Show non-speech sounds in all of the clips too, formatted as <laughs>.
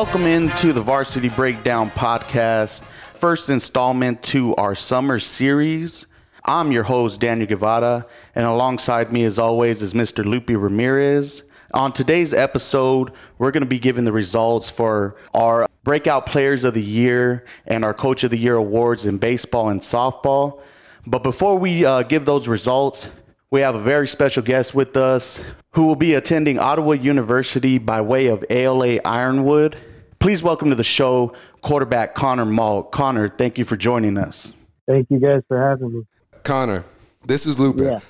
Welcome into the Varsity Breakdown podcast, first installment to our summer series. I'm your host, Daniel Guevara, and alongside me, as always, is Mr. Lupe Ramirez. On today's episode, we're going to be giving the results for our Breakout Players of the Year and our Coach of the Year awards in baseball and softball. But before we uh, give those results, we have a very special guest with us who will be attending Ottawa University by way of ALA Ironwood. Please welcome to the show quarterback Connor Mault. Connor, thank you for joining us. Thank you guys for having me. Connor, this is Lupe. Yeah.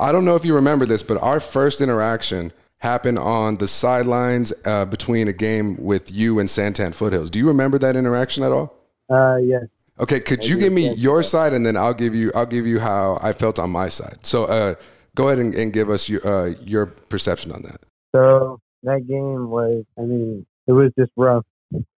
I don't know if you remember this, but our first interaction happened on the sidelines uh, between a game with you and Santan Foothills. Do you remember that interaction at all? Uh, yes. Okay, could you give me your side, and then I'll give you I'll give you how I felt on my side. So, uh, go ahead and, and give us your uh, your perception on that. So that game was, I mean, it was just rough.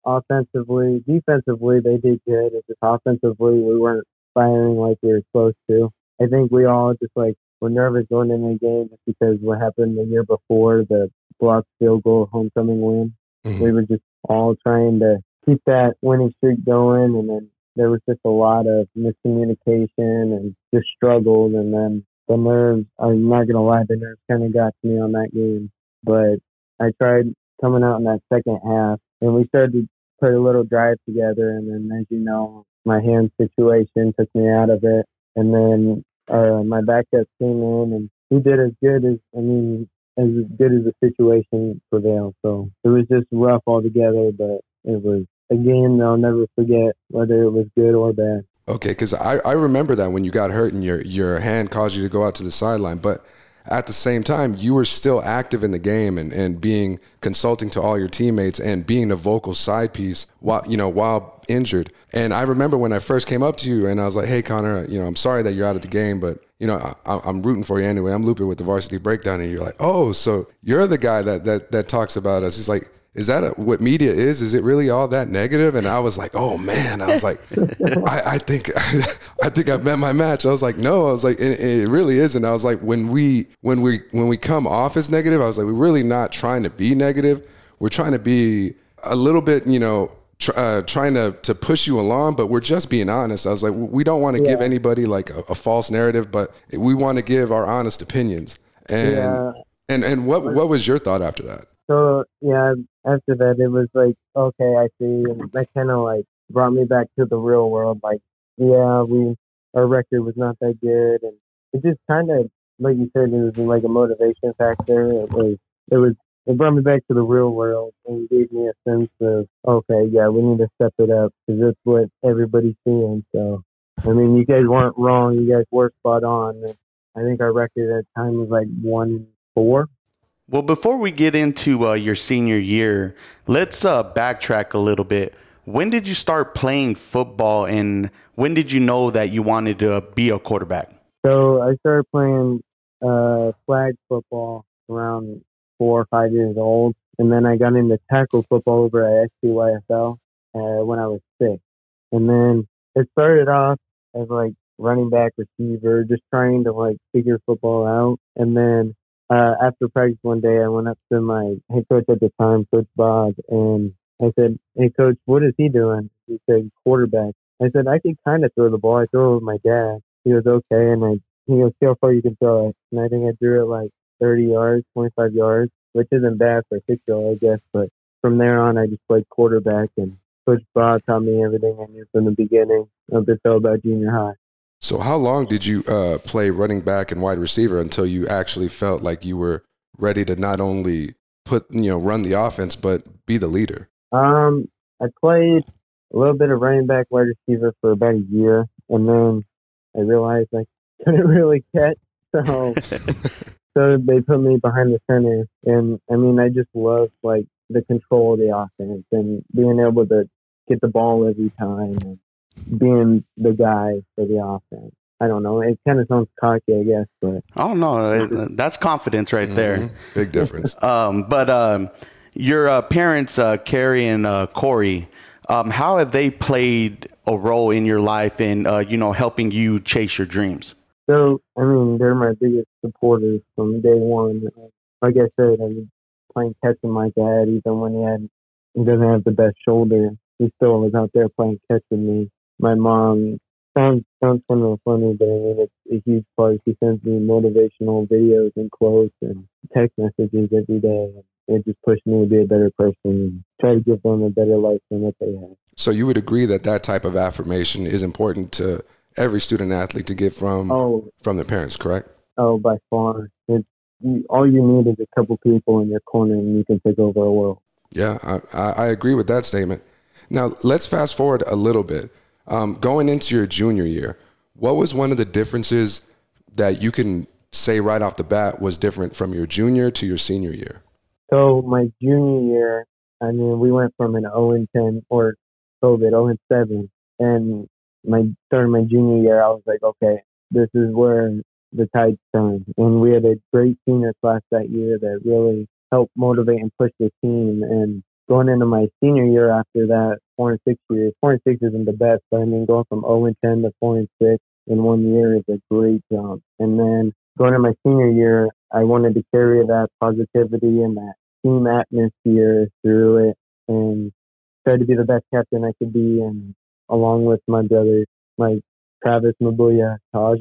Offensively, defensively, they did good. It's just offensively, we weren't firing like we were supposed to. I think we all just like were nervous going into the game just because what happened the year before, the blocked field goal homecoming win. Mhm. We were just all trying to keep that winning streak going, and then there was just a lot of miscommunication and just struggles, and then the nerves. I'm not gonna lie, the nerves kind of got to me on that game, but I tried coming out in that second half, and we started to put a little drive together, and then as you know, my hand situation took me out of it, and then uh, my backup came in, and he did as good as I mean as good as the situation prevailed. So it was just rough altogether, but it was a game that I'll never forget, whether it was good or bad. Okay, because I, I remember that when you got hurt and your your hand caused you to go out to the sideline, but at the same time you were still active in the game and, and being consulting to all your teammates and being a vocal side piece while you know while injured. And I remember when I first came up to you and I was like, "Hey Connor, you know I'm sorry that you're out of the game, but you know I, I'm rooting for you anyway. I'm Lupe with the varsity breakdown." And you're like, "Oh, so you're the guy that that that talks about us?" He's like is that a, what media is? Is it really all that negative? And I was like, oh man, I was like, I, I think, <laughs> I think I've met my match. I was like, no, I was like, it, it really isn't. I was like, when we, when we, when we come off as negative, I was like, we're really not trying to be negative. We're trying to be a little bit, you know, tr- uh, trying to, to push you along, but we're just being honest. I was like, we don't want to give anybody like a, a false narrative, but we want to give our honest opinions. And, Yeah. and, and what, what was your thought after that? So yeah, after that it was like, okay, I see, and that kind of like brought me back to the real world. Like, yeah, we our record was not that good, and it just kind of, like you said, it was like a motivation factor. It was, it was, it brought me back to the real world and gave me a sense of, okay, yeah, we need to step it up because that's what everybody's seeing. So, I mean, you guys weren't wrong. You guys were spot on. I think our record at the time was like one four. Well, before we get into uh, your senior year, let's uh, backtrack a little bit. When did you start playing football, and when did you know that you wanted to be a quarterback? So I started playing uh, flag football around four or five years old, and then I got into tackle football over at SCYFL uh, when I was six. And then it started off as like running back, receiver, just trying to like figure football out. And then uh, after practice one day, I went up to my head coach at the time, Coach Bob, and I said, "Hey, coach, what is he doing?" He said, "Quarterback." I said, "I can kind of throw the ball. I throw it with my dad." He was okay, and I he goes, "See how far you can throw it." And I think I threw it like 30 yards, 25 yards, which isn't bad for a six year old, I guess. But from there on, I just played quarterback, and Coach Bob taught me everything I knew from the beginning up until about junior high. So how long did you uh, play running back and wide receiver until you actually felt like you were ready to not only put you know run the offense but be the leader? Um, I played a little bit of running back, wide receiver for about a year, and then I realized I <laughs> couldn't really catch, so <laughs> so they put me behind the center. And I mean, I just love like the control of the offense and being able to get the ball every time and being the guy for the offense. I don't know. It kind of sounds cocky, I guess, but I don't know. That's confidence right there. Mhm. Big difference. <laughs> Um, but um, your uh, parents, uh, Carrie and uh, Corey, um, how have they played a role in your life in uh, you know helping you chase your dreams? So, I mean, they're my biggest supporters from day one. Like I said, I was playing catch with my dad, even when he had he doesn't have the best shoulder. He still was out there playing catch with me. My mom sounds sounds kind of funny, but I mean it's a huge part. She sends me motivational videos and quotes and text messages every day. It just pushed me to be a better person and try to give them a better life than what they have. So you would agree that that type of affirmation is important to every student athlete to get from Oh, from their parents, correct? oh, by far. It's you, all you need is a couple people in your corner, and you can take over a world. Yeah, I, I I agree with that statement. Now let's fast forward a little bit. Um, going into your junior year, what was one of the differences that you can say right off the bat was different from your junior to your senior year? So my junior year, I mean, we went from an 0 and 10 or COVID 0 and 7, and my during my junior year, I was like, okay, this is where the tides turned, and we had a great senior class that year that really helped motivate and push the team. And going into my senior year after that, four and six years, four and six isn't the best, but I mean, going from 0 and 10 to four and six in one year is a great jump. And then going into my senior year, I wanted to carry that positivity and that team atmosphere through it and try to be the best captain I could be. And along with my brothers, like Travis Mabuya, Taj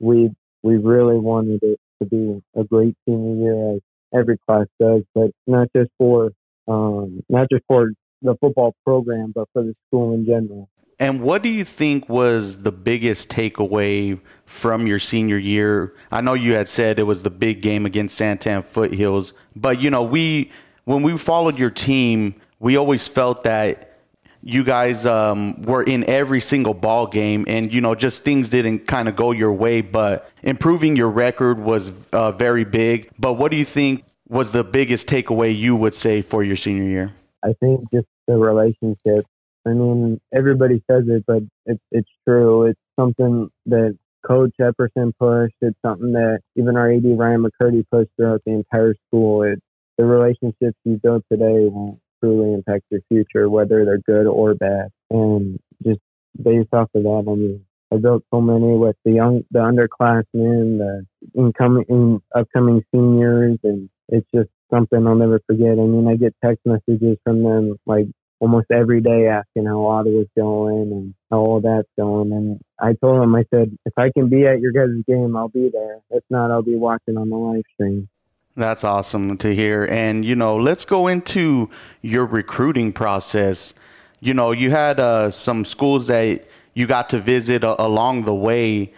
we we really wanted it to be a great senior year as every class does, but not just for um, not just for the football program, but for the school in general. And what do you think was the biggest takeaway from your senior year? I know you had said it was the big game against Santan Foothills, but you know, we when we followed your team, we always felt that you guys um, were in every single ball game, and you know, just things didn't kind of go your way. But improving your record was uh, very big. But what do you think was the biggest takeaway you would say for your senior year? I think just the relationship. I mean, everybody says it, but it's it's true. It's something that Coach Epperson pushed. It's something that even our AD Ryan McCurdy pushed throughout the entire school. It the relationships you build today will truly impact your future, whether they're good or bad. And just based off of that, I mean, I built so many with the young, the underclassmen, the incoming, in, upcoming seniors, and it's just something I'll never forget. I mean, I get text messages from them like almost every day asking how Ottawa's going and how all that's going. And I told them, I said, if I can be at your guys' game, I'll be there. If not, I'll be watching on the live stream. That's awesome to hear. And, you know, let's go into your recruiting process. You know, you had uh, some schools that you got to visit uh, along the way.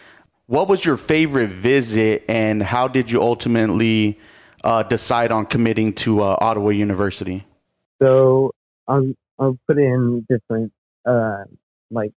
What was your favorite visit, and how did you ultimately uh, decide on committing to uh, Ottawa University? So I'll, I'll put in different, uh, like,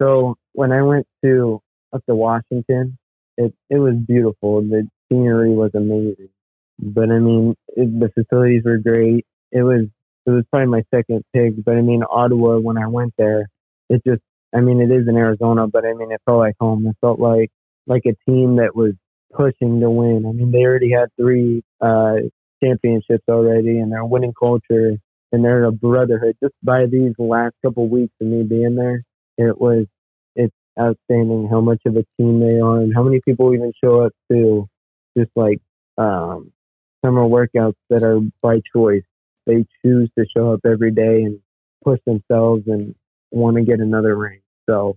so when I went to up to Washington, it, it was beautiful. The scenery was amazing but I mean, it, the facilities were great. It was it was probably my second pick, but I mean, Ottawa when I went there, it just I mean, it is in Arizona, but I mean, it felt like home. It felt like like a team that was pushing to win. I mean, they already had three uh, championships already, and they're winning culture, and they're a brotherhood. Just by these last couple weeks of me being there, it was it's outstanding how much of a team they are, and how many people even show up to just like um, summer workouts that are by choice. They choose to show up every day and push themselves and want to get another ring. So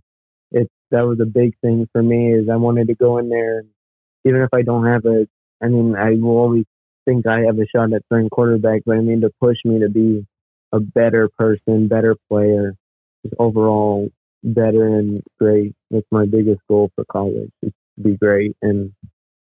it's that was a big thing for me is I wanted to go in there, even if I don't have a. I mean, I will always think I have a shot at playing quarterback, but I mean to push me to be a better person, better player, just overall better and great. That's my biggest goal for college is to be great and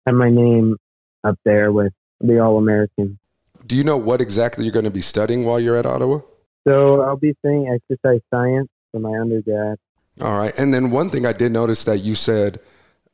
have my name up there with the All American. Do you know what exactly you're going to be studying while you're at Ottawa? So I'll be studying exercise science for my undergrad. All right. And then one thing I did notice that you said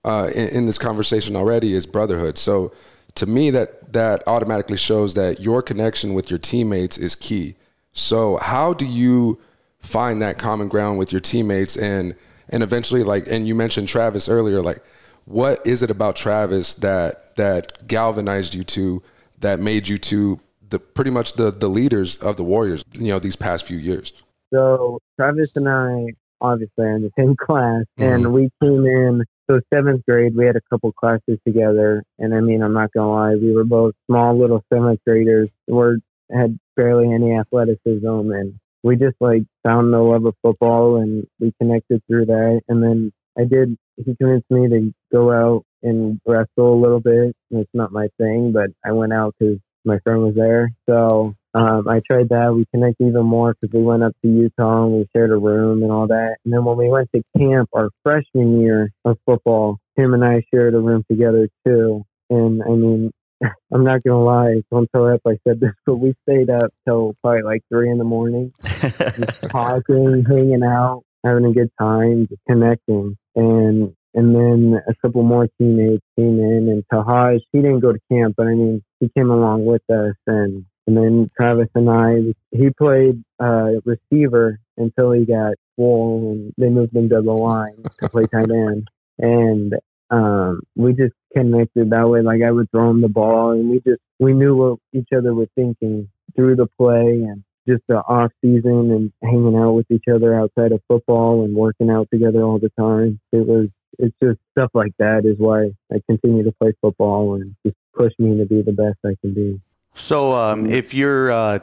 uh, in, in this conversation already is brotherhood. So to me, that that automatically shows that your connection with your teammates is key. So how do you find that common ground with your teammates and and eventually like and you mentioned Travis earlier like what is it about Travis that that galvanized you to that made you to the pretty much the the leaders of the Warriors, you know, these past few years? So Travis and I obviously are in the same <laughs> class and mm-hmm. we came in so seventh grade we had a couple classes together and I mean I'm not gonna lie, we were both small little seventh graders. We had barely any athleticism, and we just like found the love of football, and we connected through that. And then I did. He convinced me to go out and wrestle a little bit. It's not my thing, but I went out because my friend was there. So um, I tried that. We connected even more because we went up to Utah and we shared a room and all that. And then when we went to camp our freshman year of football, him and I shared a room together too. And I mean, <laughs> I'm not gonna lie, don't tell Ep I said this, but we stayed up till probably like three in the morning, <laughs> just talking, hanging out, having a good time, just connecting. And and then a couple more teammates came in, and Tahaj, he didn't go to camp, but I mean, he came along with us, and and then Travis and I, he played uh, receiver until he got full, and they moved him to the line to play tight end, and um, we just connected that way. Like I would throw him the ball, and we just we knew what each other were thinking through the play, and just the off season and hanging out with each other outside of football and working out together all the time. It was it's just stuff like that is why I continue to play football and just push me to be the best I can be. So, um, if your uh,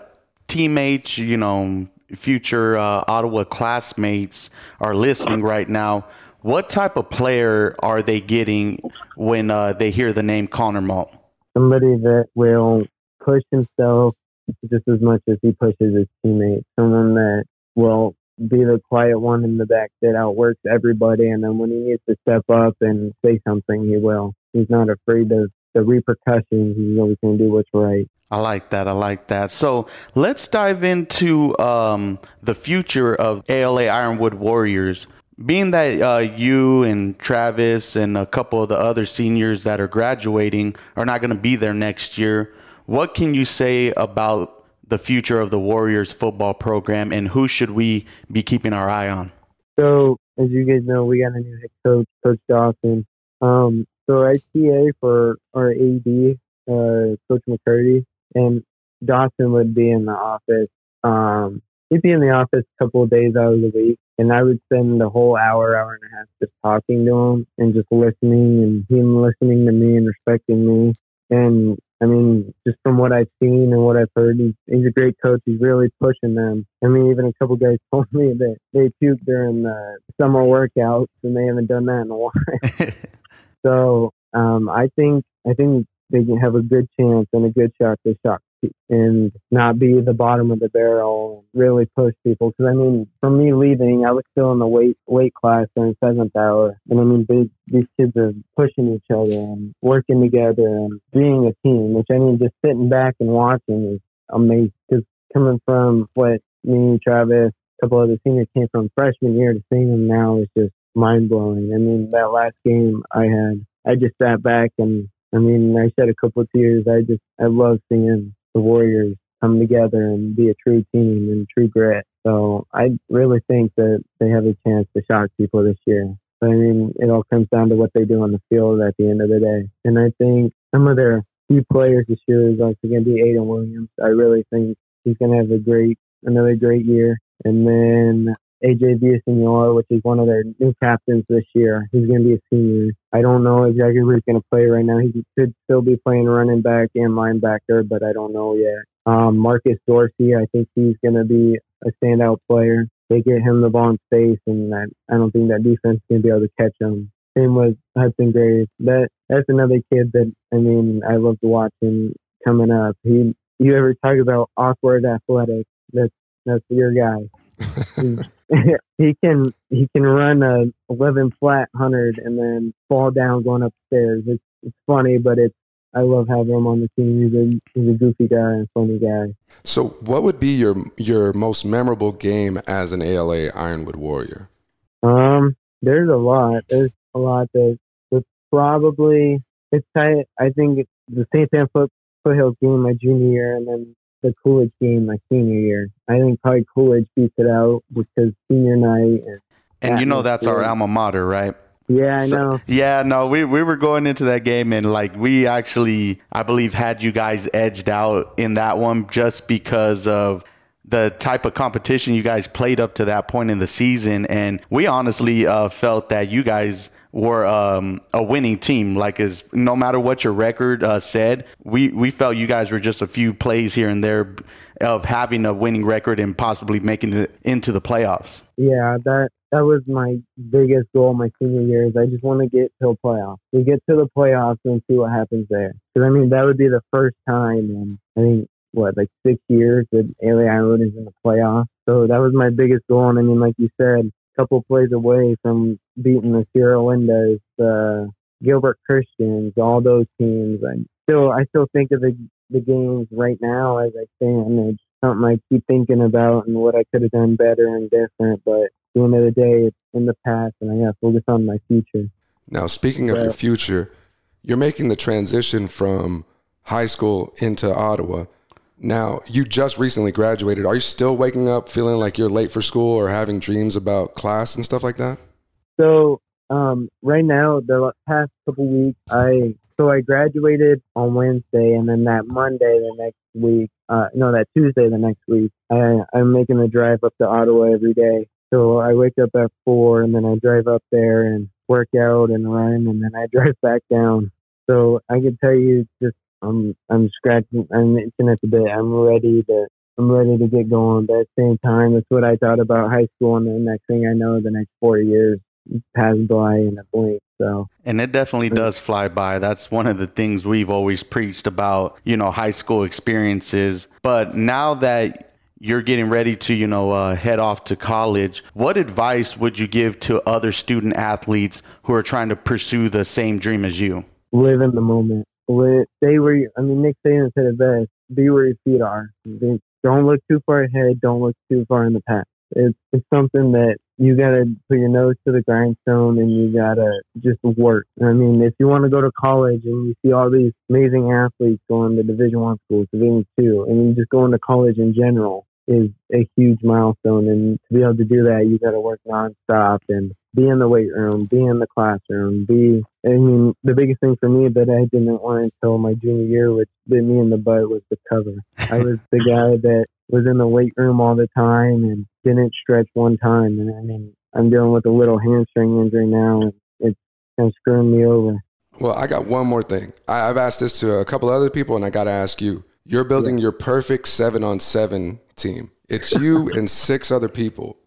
teammates, you know, future uh, Ottawa classmates are listening right now, what type of player are they getting when uh, they hear the name Connor Mault? Somebody that will push himself just as much as he pushes his teammates. Someone that will be the quiet one in the back that outworks everybody. And then when he needs to step up and say something, he will. He's not afraid of the repercussions. He's always going to do what's right. I like that. I like that. So let's dive into um, the future of ALA Ironwood Warriors. Being that uh, you and Travis and a couple of the other seniors that are graduating are not going to be there next year, what can you say about the future of the Warriors football program, and who should we be keeping our eye on? So, as you guys know, we got a new head coach, Coach Dawson. Um, so, our TA for our AD, uh, Coach McCurdy, and Dawson would be in the office. Um, he'd be in the office a couple of days out of the week, and I would spend the whole hour, hour and a half just talking to him and just listening, and him listening to me and respecting me. And I mean, just from what I've seen and what I've heard, he's, he's a great coach. He's really pushing them. I mean, even a couple guys <laughs> told me that they puked during the summer workouts, and they haven't done that in a while. <laughs> so um, I think I think they can have a good chance and a good shot to shock and not be the bottom of the barrel really push people. Because I mean, for me leaving, I was still in the weight weight class in seventh hour, and I mean, they, these kids are pushing each other and working together and being a team. Which I mean, just sitting back and watching is amazing. Because coming from what me, Travis, a couple other seniors came from freshman year to seeing them now is just mind blowing. I mean, that last game I had, I just sat back and I mean, I shed a couple of tears. I just, I love seeing the Warriors come together and be a true team and true grit. So I really think that they have a chance to shock people this year. But I mean, it all comes down to what they do on the field at the end of the day. And I think some of their key players this year is also going to be Aiden Williams. I really think he's going to have a great, another great year. And then AJ Villasenor, which is one of their new captains this year. He's going to be a senior. I don't know exactly where he's going to play right now. He could still be playing running back and linebacker, but I don't know yet. Um, Marcus Dorsey, I think he's going to be a standout player. They get him the ball in space, and I, I don't think that defense to be able to catch him. Same with Hudson Graves. That that's another kid that I mean I love to watch him coming up. He you ever talk about awkward athletics? That's that's your guy. <laughs> <laughs> he can he can run a 11 flat hundred and then fall down going upstairs. It's it's funny, but it's I love having him on the team. He's a he's a goofy guy and funny guy. So, what would be your your most memorable game as an ALA Ironwood Warrior? Um, there's a lot. There's a lot that that's probably it's tight. I think the Santan Foot Foothills game my junior year, and then the Coolidge game my senior year. I think probably Coolidge beats it out because senior night. And, and you know that's our alma mater, right? Yeah, I so, know. Yeah, no, we, we were going into that game and like we actually, I believe, had you guys edged out in that one just because of the type of competition you guys played up to that point in the season. And we honestly uh, felt that you guys were um, a winning team. Like, as no matter what your record uh, said, we we felt you guys were just a few plays here and there of having a winning record and possibly making it into the playoffs. Yeah, that that was my biggest goal my senior year. Is I just want to get to a playoff. We get to the playoffs and see what happens there. Because I mean, that would be the first time in I think what like six years that LA Ironwood is in the playoffs. So that was my biggest goal. And I mean, like you said, couple plays away from beating the Sierra Lindas, the Gilbert Christians, all those teams. And still, I still think of the the games right now as I stand. It's something I keep thinking about and what I could have done better and different. But at the end of the day, it's in the past, and I got to focus on my future. Now, speaking of your future, you're making the transition from high school into Ottawa. Now, you just recently graduated. Are you still waking up feeling like you're late for school or having dreams about class and stuff like that? So, um, right now, the past couple weeks, I so I graduated on Wednesday, and then that Monday the next week, uh, no, that Tuesday the next week, I, I'm making the drive up to Ottawa every day. So I wake up at four, and then I drive up there and work out and run, and then I <laughs> drive back down. So I can tell you, just I'm I'm scratching, I'm itching at the bit. I'm ready to I'm ready to get going. But at the same time, that's what I thought about high school, and the next thing I know, the next four years pass by in a blink. So, and it definitely does fly by. That's one of the things we've always preached about, you know, high school experiences. But now that you're getting ready to, you know, uh, head off to college, what advice would you give to other student athletes who are trying to pursue the same dream as you? Live in the moment. Stay where you, I mean, Nick Saban said it best be where your feet are. Don't look too far ahead. Don't look too far in the past. It's, it's something that you gotta put your nose to the grindstone and you gotta just work. I mean, if you want to go to college and you see all these amazing athletes going to Division One schools, Division Two, and you just going to college in general is a huge milestone. And to be able to do that, you got to work nonstop and be in the weight room, be in the classroom, be. I mean, the biggest thing for me that I didn't learn until my junior year, which bit me in the butt, was the cover. I was the <laughs> guy that was in the weight room all the time and didn't stretch one time. And I mean, I'm dealing with a little hamstring injury now, and it's kind of screwing me over. Well, I got one more thing. I, have asked this to a couple other people, and I got to ask you. You're building yeah. your perfect seven on seven team. It's you <laughs> and six other people.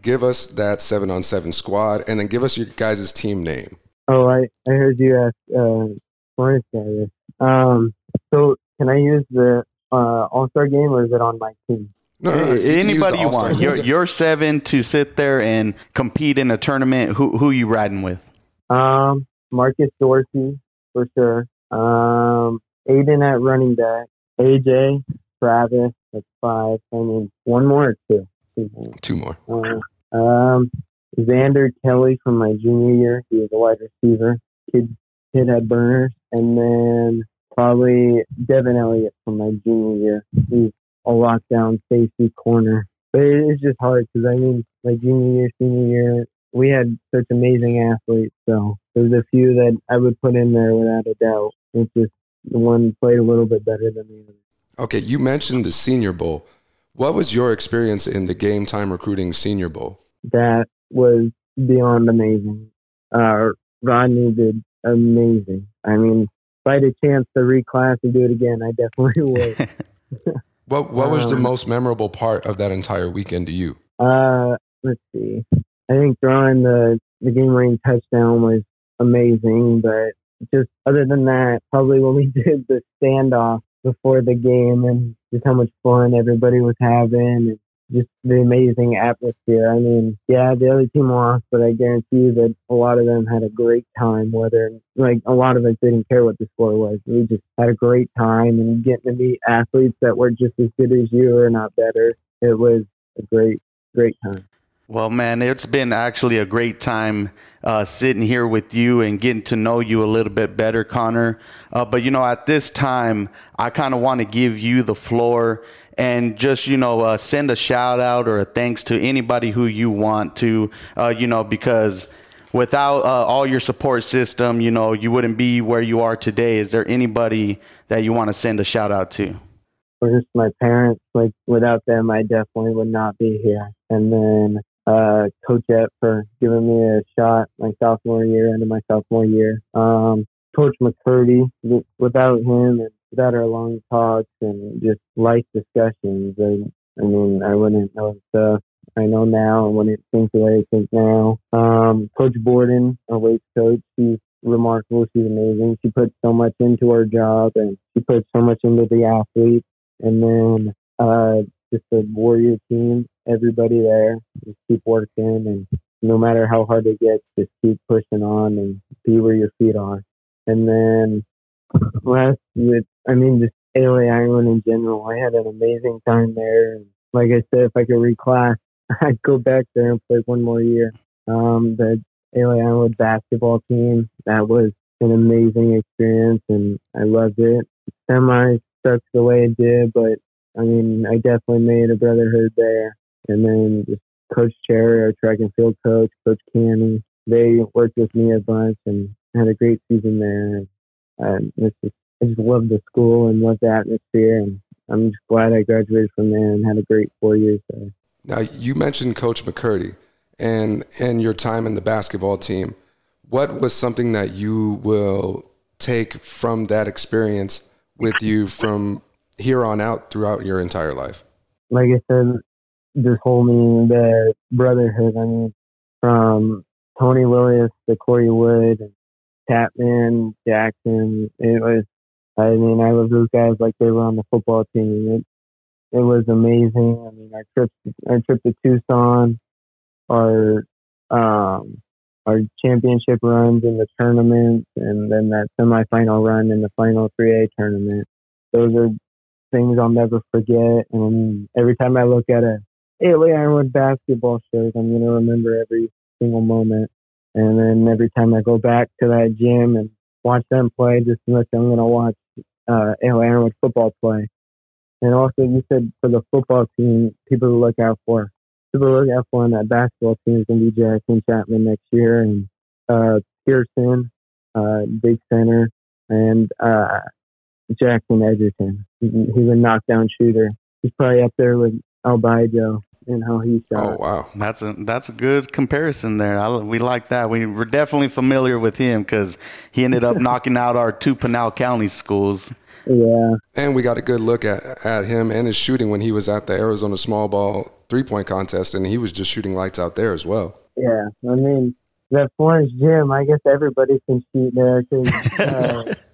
Give us that seven on seven squad, and then give us your guys' team name. Oh, I, I heard you ask uh, Morris this. Um, so can I use the uh, All Star game, or is it on my team? No, no, no anybody you want. You're, you're, seven to sit there and compete in a tournament. Who who you riding with? Um, Marcus Dorsey for sure. Um, Aiden at running back. AJ, Travis. That's five. I mean, one more or two. Two more. Two more. Uh, um, Xander Kelly from my junior year. He was a wide receiver. Kid, kid had burners, and then probably Devin Elliott from my junior year. He's a lockdown safety corner. But it's just hard because I mean, my junior year, senior year, we had such amazing athletes. So there's a few that I would put in there without a doubt. It's just the one played a little bit better than the other. Okay, you mentioned the Senior Bowl. What was your experience in the Game Time Recruiting Senior Bowl? That was beyond amazing. Uh, Rodney did amazing. I mean, if I had a chance to reclass and do it again, I definitely <laughs> would. <laughs> what What was um, the most memorable part of that entire weekend to you? Uh, let's see. I think throwing the the game winning touchdown was amazing, but just other than that, probably when we <laughs> did the standoff before the game and just how much fun everybody was having and just the amazing atmosphere. I mean, yeah, the other team lost, but I guarantee you that a lot of them had a great time. Whether like a lot of us didn't care what the score was, we just had a great time and getting to meet athletes that were just as good as you or not better. It was a great, great time. Well, man, it's been actually a great time uh, sitting here with you and getting to know you a little bit better, Connor. Uh, but, you know, at this time, I kind of want to give you the floor and just, you know, uh, send a shout out or a thanks to anybody who you want to, uh, you know, because without uh, all your support system, you know, you wouldn't be where you are today. Is there anybody that you want to send a shout out to? Just my parents. Like, without them, I definitely would not be here. And then uh, Coach Ep for giving me a shot my sophomore year, into my sophomore year. Um, Coach McCurdy, without him and without our long talks and just life discussions. And I mean, I wouldn't know stuff I know now and wouldn't think the way I think now. Um, coach Borden, our weights coach, she's remarkable. She's amazing. She puts so much into her job and she puts so much into the athletes. And then uh, just the warrior team, everybody there, just keep working and no matter how hard it gets, just keep pushing on and be where your feet are. And then last with, I mean, just LA Island in general, I had an amazing time there. And like I said, if I could reclass, <laughs> I'd go back there and play one more year. Um, the ALA Ironwood basketball team, that was an amazing experience and I loved it. Semi stuck the way it did, but I mean, I definitely made a brotherhood there. And then just Coach Cherry, our track and field coach, Coach Canny, they worked with me a bunch and had a great season there. And um, it's just, I just love the school and love the atmosphere. And I'm just glad I graduated from there and had a great four years there. Now, you mentioned Coach McCurdy and, and your time in the basketball team. What was something that you will take from that experience with you from here on out throughout your entire life? Like I said, this whole meaning the brotherhood. I mean, from Tony Willis to Corey Wood, Chapman Jackson. It was. I mean, I love those guys like they were on the football team. It it was amazing. I mean, our trip our trip to Tucson, our um, our championship runs in the tournament, and then that semifinal run in the final 3A tournament. Those are things I'll never forget. And every time I look at a ALA Ironwood basketball shows. I'm going to remember every single moment. And then every time I go back to that gym and watch them play, just as much I'm going to watch uh, Ironwood football play. And also, you said for the football team, people to look out for. People to look out for on that basketball team is going to be Jackson Chapman next year and uh, Pearson, uh, big center, and uh, Jackson Edgerton. He's a knockdown shooter. He's probably up there with Albijo and how he shot. Oh wow, that's a that's a good comparison there. I, we like that. We were definitely familiar with him because he ended up <laughs> knocking out our two Pinal County schools. Yeah, and we got a good look at at him and his shooting when he was at the Arizona Small Ball three point contest, and he was just shooting lights out there as well. Yeah, I mean that Florence gym. I guess everybody can shoot there because. Uh, <laughs>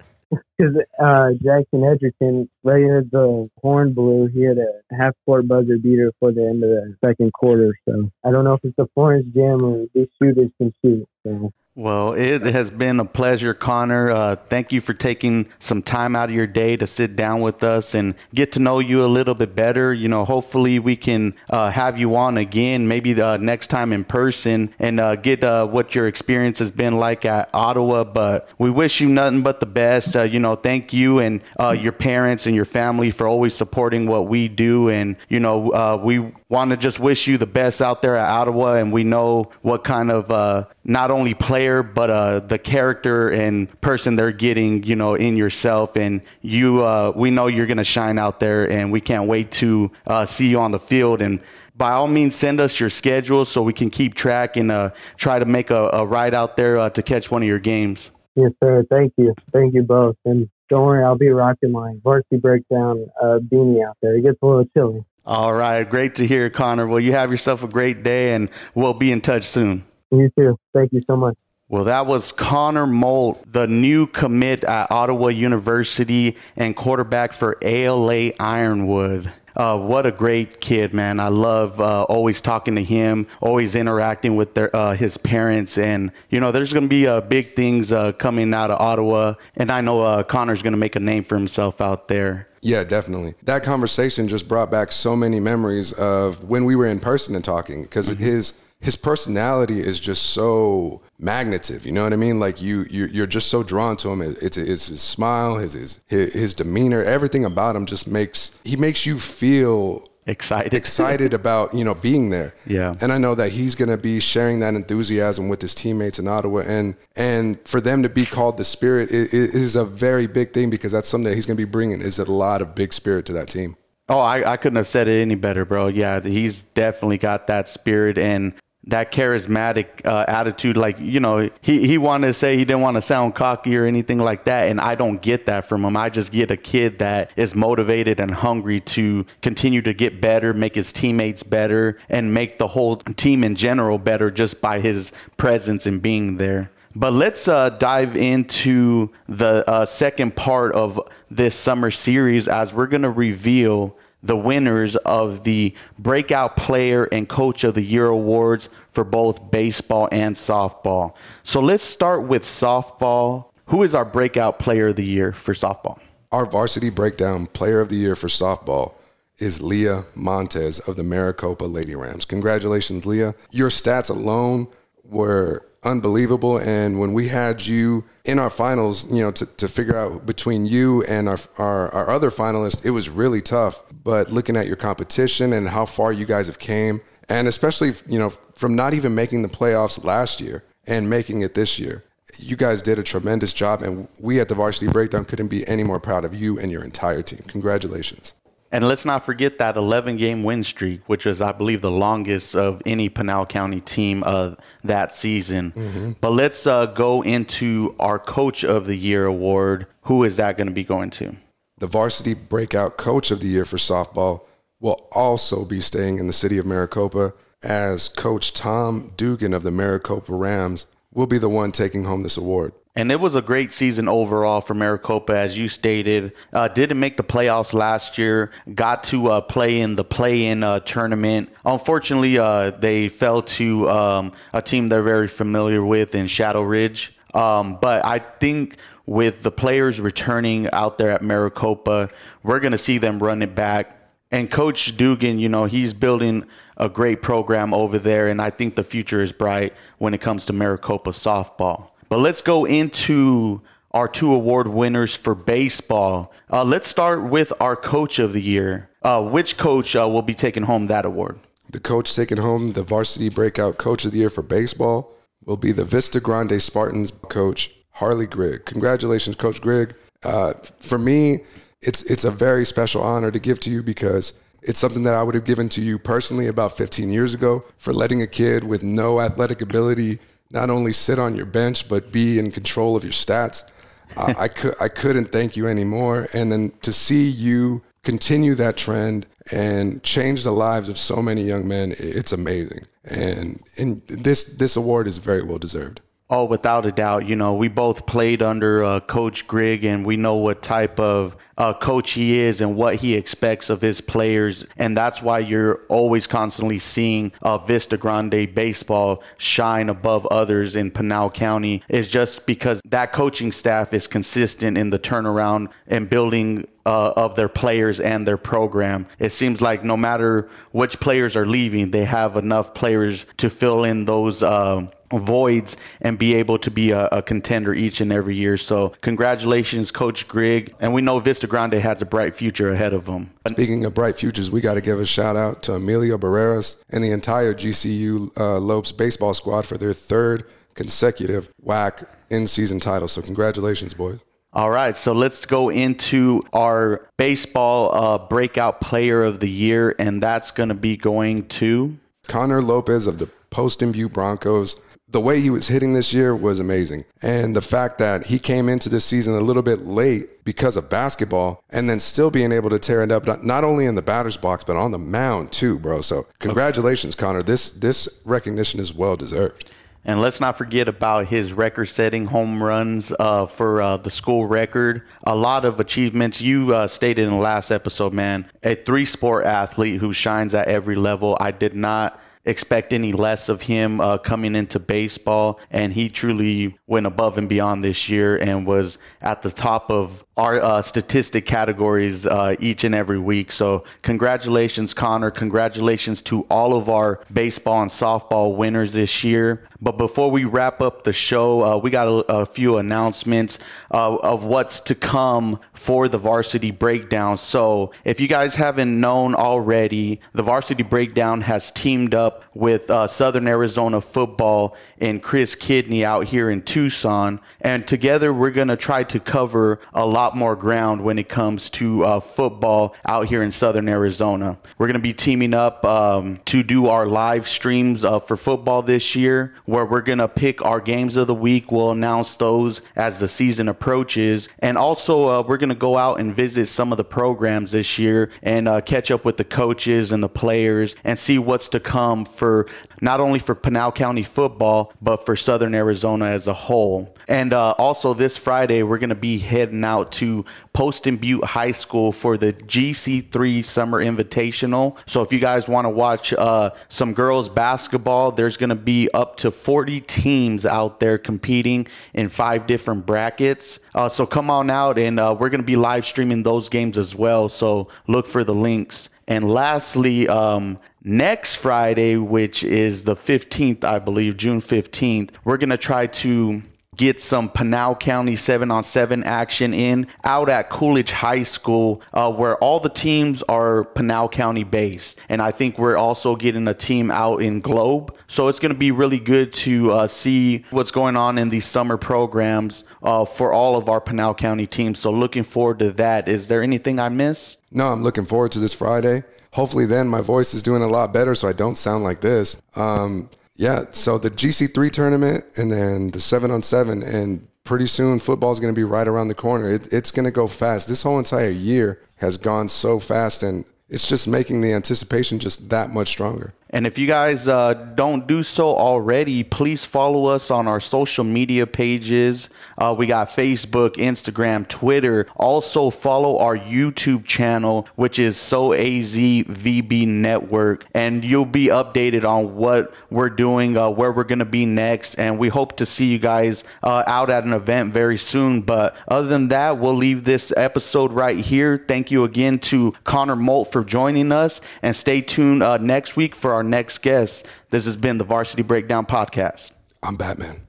because uh, Jackson Edgerton, as the horn blew, he had a half court buzzer beater for the end of the second quarter. So I don't know if it's the Florence Jam or these shooters can shoot. So. Well, it has been a pleasure, Connor. Uh, thank you for taking some time out of your day to sit down with us and get to know you a little bit better. You know, hopefully we can uh, have you on again, maybe the next time in person, and uh, get uh, what your experience has been like at Ottawa. But we wish you nothing but the best. Uh, you know, thank you and uh, your parents and your family for always supporting what we do. And you know, we want to just wish you the best out there at Ottawa, and we know what kind of not only player but uh, the character and person they're getting you know in yourself. And you uh, we know you're gonna shine out there and we can't wait to uh, see you on the field. And by all means send us your schedule so we can keep track and uh, try to make a, a ride out there uh, to catch one of your games. Yes sir. Thank you. Thank you both. And don't worry i'll be rocking my varsity breakdown uh, beanie out there. It gets a little chilly. All right. Great to hear connor. Well you have yourself a great day and we'll be in touch soon you too. Thank you so much. Well, that was Connor Mault, the new commit at Ottawa University and quarterback for ALA Ironwood. Uh, what a great kid, man! I love uh, always talking to him, always interacting with their, uh, his parents, and you know, there's going to be uh, big things uh, coming out of Ottawa, and I know uh, Connor's going to make a name for himself out there. Yeah, definitely. That conversation just brought back so many memories of when we were in person and talking because mm-hmm. his his personality is just so magnetive. You know what I mean? Like you, you're, you're just so drawn to him. It's, it's his smile, his, his, his demeanor, everything about him just makes, he makes you feel excited excited about you know being there yeah and i know that he's going to be sharing that enthusiasm with his teammates in ottawa and and for them to be called the spirit is a very big thing because that's something that he's going to be bringing is a lot of big spirit to that team oh I, I couldn't have said it any better bro yeah he's definitely got that spirit and that charismatic uh, attitude. Like, you know, he, he wanted to say he didn't want to sound cocky or anything like that. And I don't get that from him. I just get a kid that is motivated and hungry to continue to get better, make his teammates better, and make the whole team in general better just by his presence and being there. But let's uh, dive into the uh, second part of this summer series as we're going to reveal the winners of the Breakout Player and Coach of the Year awards for both baseball and softball. So let's start with softball. Who is our Breakout Player of the Year for softball? Our varsity breakdown player of the year for softball is Leah Montez of the Maricopa Lady Rams. Congratulations, Leah. Your stats alone were unbelievable. And when we had you in our finals, you know, to, to figure out between you and our, our, our other finalists, it was really tough. But looking at your competition and how far you guys have came, and especially, you know, from not even making the playoffs last year and making it this year, you guys did a tremendous job. And we at the Varsity Breakdown couldn't be any more proud of you and your entire team. Congratulations. And let's not forget that 11 game win streak, which was, I believe, the longest of any Pinal County team uh, that season. Mm-hmm. But let's uh, go into our Coach of the Year award. Who is that going to be going to? The Varsity Breakout Coach of the Year for softball will also be staying in the city of Maricopa as Coach Tom Dugan of the Maricopa Rams will be the one taking home this award. And it was a great season overall for Maricopa, as you stated. Uh, didn't make the playoffs last year. Got to uh, play in the play-in uh, tournament. Unfortunately, uh, they fell to um, a team they're very familiar with in Shadow Ridge. Um, but I think with the players returning out there at Maricopa, we're going to see them run it back. And Coach Dugan, you know, he's building a great program over there, and I think the future is bright when it comes to Maricopa softball. But let's go into our two award winners for baseball. Uh, let's start with our coach of the year. Uh, which coach uh, will be taking home that award? The coach taking home the varsity breakout coach of the year for baseball will be the Vista Grande Spartans coach, Harley Grigg. Congratulations, Coach Grigg. Uh, for me, it's, it's a very special honor to give to you because it's something that I would have given to you personally about 15 years ago for letting a kid with no athletic ability not only sit on your bench but be in control of your stats. I could I couldn't thank you anymore. And then to see you continue that trend and change the lives of so many young men, it's amazing. And and this this award is very well deserved. Oh, without a doubt. You know, we both played under uh, Coach Grigg, and we know what type of uh, coach he is and what he expects of his players. And that's why you're always constantly seeing uh, Vista Grande baseball shine above others in Pinal County, is just because that coaching staff is consistent in the turnaround and building uh, of their players and their program. It seems like no matter which players are leaving, they have enough players to fill in those. Uh, voids and be able to be a, a, contender each and every year. So, congratulations, Coach Grigg. And we know Vista Grande has a bright future ahead of them. Speaking of bright futures, we got to give a shout out to Emilio Barreras and the entire GCU uh, Lopes baseball squad for their third consecutive WAC in season title. So, congratulations, boys. All right, so let's go into our baseball uh, breakout player of the year, and that's going to be going to Connor Lopez of the Poston Butte Broncos the way he was hitting this year was amazing. And the fact that he came into this season a little bit late because of basketball and then still being able to tear it up, not only in the batter's box, but on the mound too, bro. So congratulations, Connor. This, this recognition is well deserved. And let's not forget about his record setting home runs uh, for uh, the school record. A lot of achievements. You uh, stated in the last episode, man, a three sport athlete who shines at every level. I did not expect any less of him uh, coming into baseball. And he truly went above and beyond this year and was at the top of our uh, statistic categories uh, each and every week. So, congratulations, Connor. Congratulations to all of our baseball and softball winners this year. But before we wrap up the show, uh, we got a, a few announcements uh, of what's to come for the Varsity Breakdown. So, if you guys haven't known already, the Varsity Breakdown has teamed up with uh, Southern Arizona Football and Chris Kidney out here in Tucson. And together, we're going to try to cover a lot lot more ground when it comes to uh, football out here in Southern Arizona. We're going to be teaming up um, to do our live streams uh, for football this year, where we're going to pick our games of the week. We'll announce those as the season approaches. And also, uh, we're going to go out and visit some of the programs this year and uh, catch up with the coaches and the players and see what's to come for not only for Pinal County football, but for Southern Arizona as a whole. And uh, also this Friday, we're going to be heading out to Poston Butte High School for the GC3 Summer Invitational. So if you guys want to watch uh, some girls basketball, there's going to be up to 40 teams out there competing in five different brackets. Uh, so come on out, and uh, we're going to be live streaming those games as well. So look for the links. And lastly, um, next Friday, which is the 15th, I believe, June 15th, we're going to try to get some Pinal County 7 on 7 action in out at Coolidge High School, uh, where all the teams are Pinal County based. And I think we're also getting a team out in Globe. So it's going to be really good to uh, see what's going on in these summer programs uh, for all of our Pinal County teams. So looking forward to that. Is there anything I missed? No, I'm looking forward to this Friday. Hopefully, then my voice is doing a lot better so I don't sound like this. Um, yeah, so the GC3 tournament and then the seven on seven, and pretty soon football is going to be right around the corner. It, it's going to go fast. This whole entire year has gone so fast, and it's just making the anticipation just that much stronger. And if you guys uh, don't do so already, please follow us on our social media pages. Uh, we got Facebook, Instagram, Twitter. Also, follow our YouTube channel, which is So AZ Network. And you'll be updated on what we're doing, uh, where we're going to be next. And we hope to see you guys uh, out at an event very soon. But other than that, we'll leave this episode right here. Thank you again to Connor Mault for joining us. And stay tuned uh, next week for our our next guest. This has been the Varsity Breakdown Podcast. I'm Batman.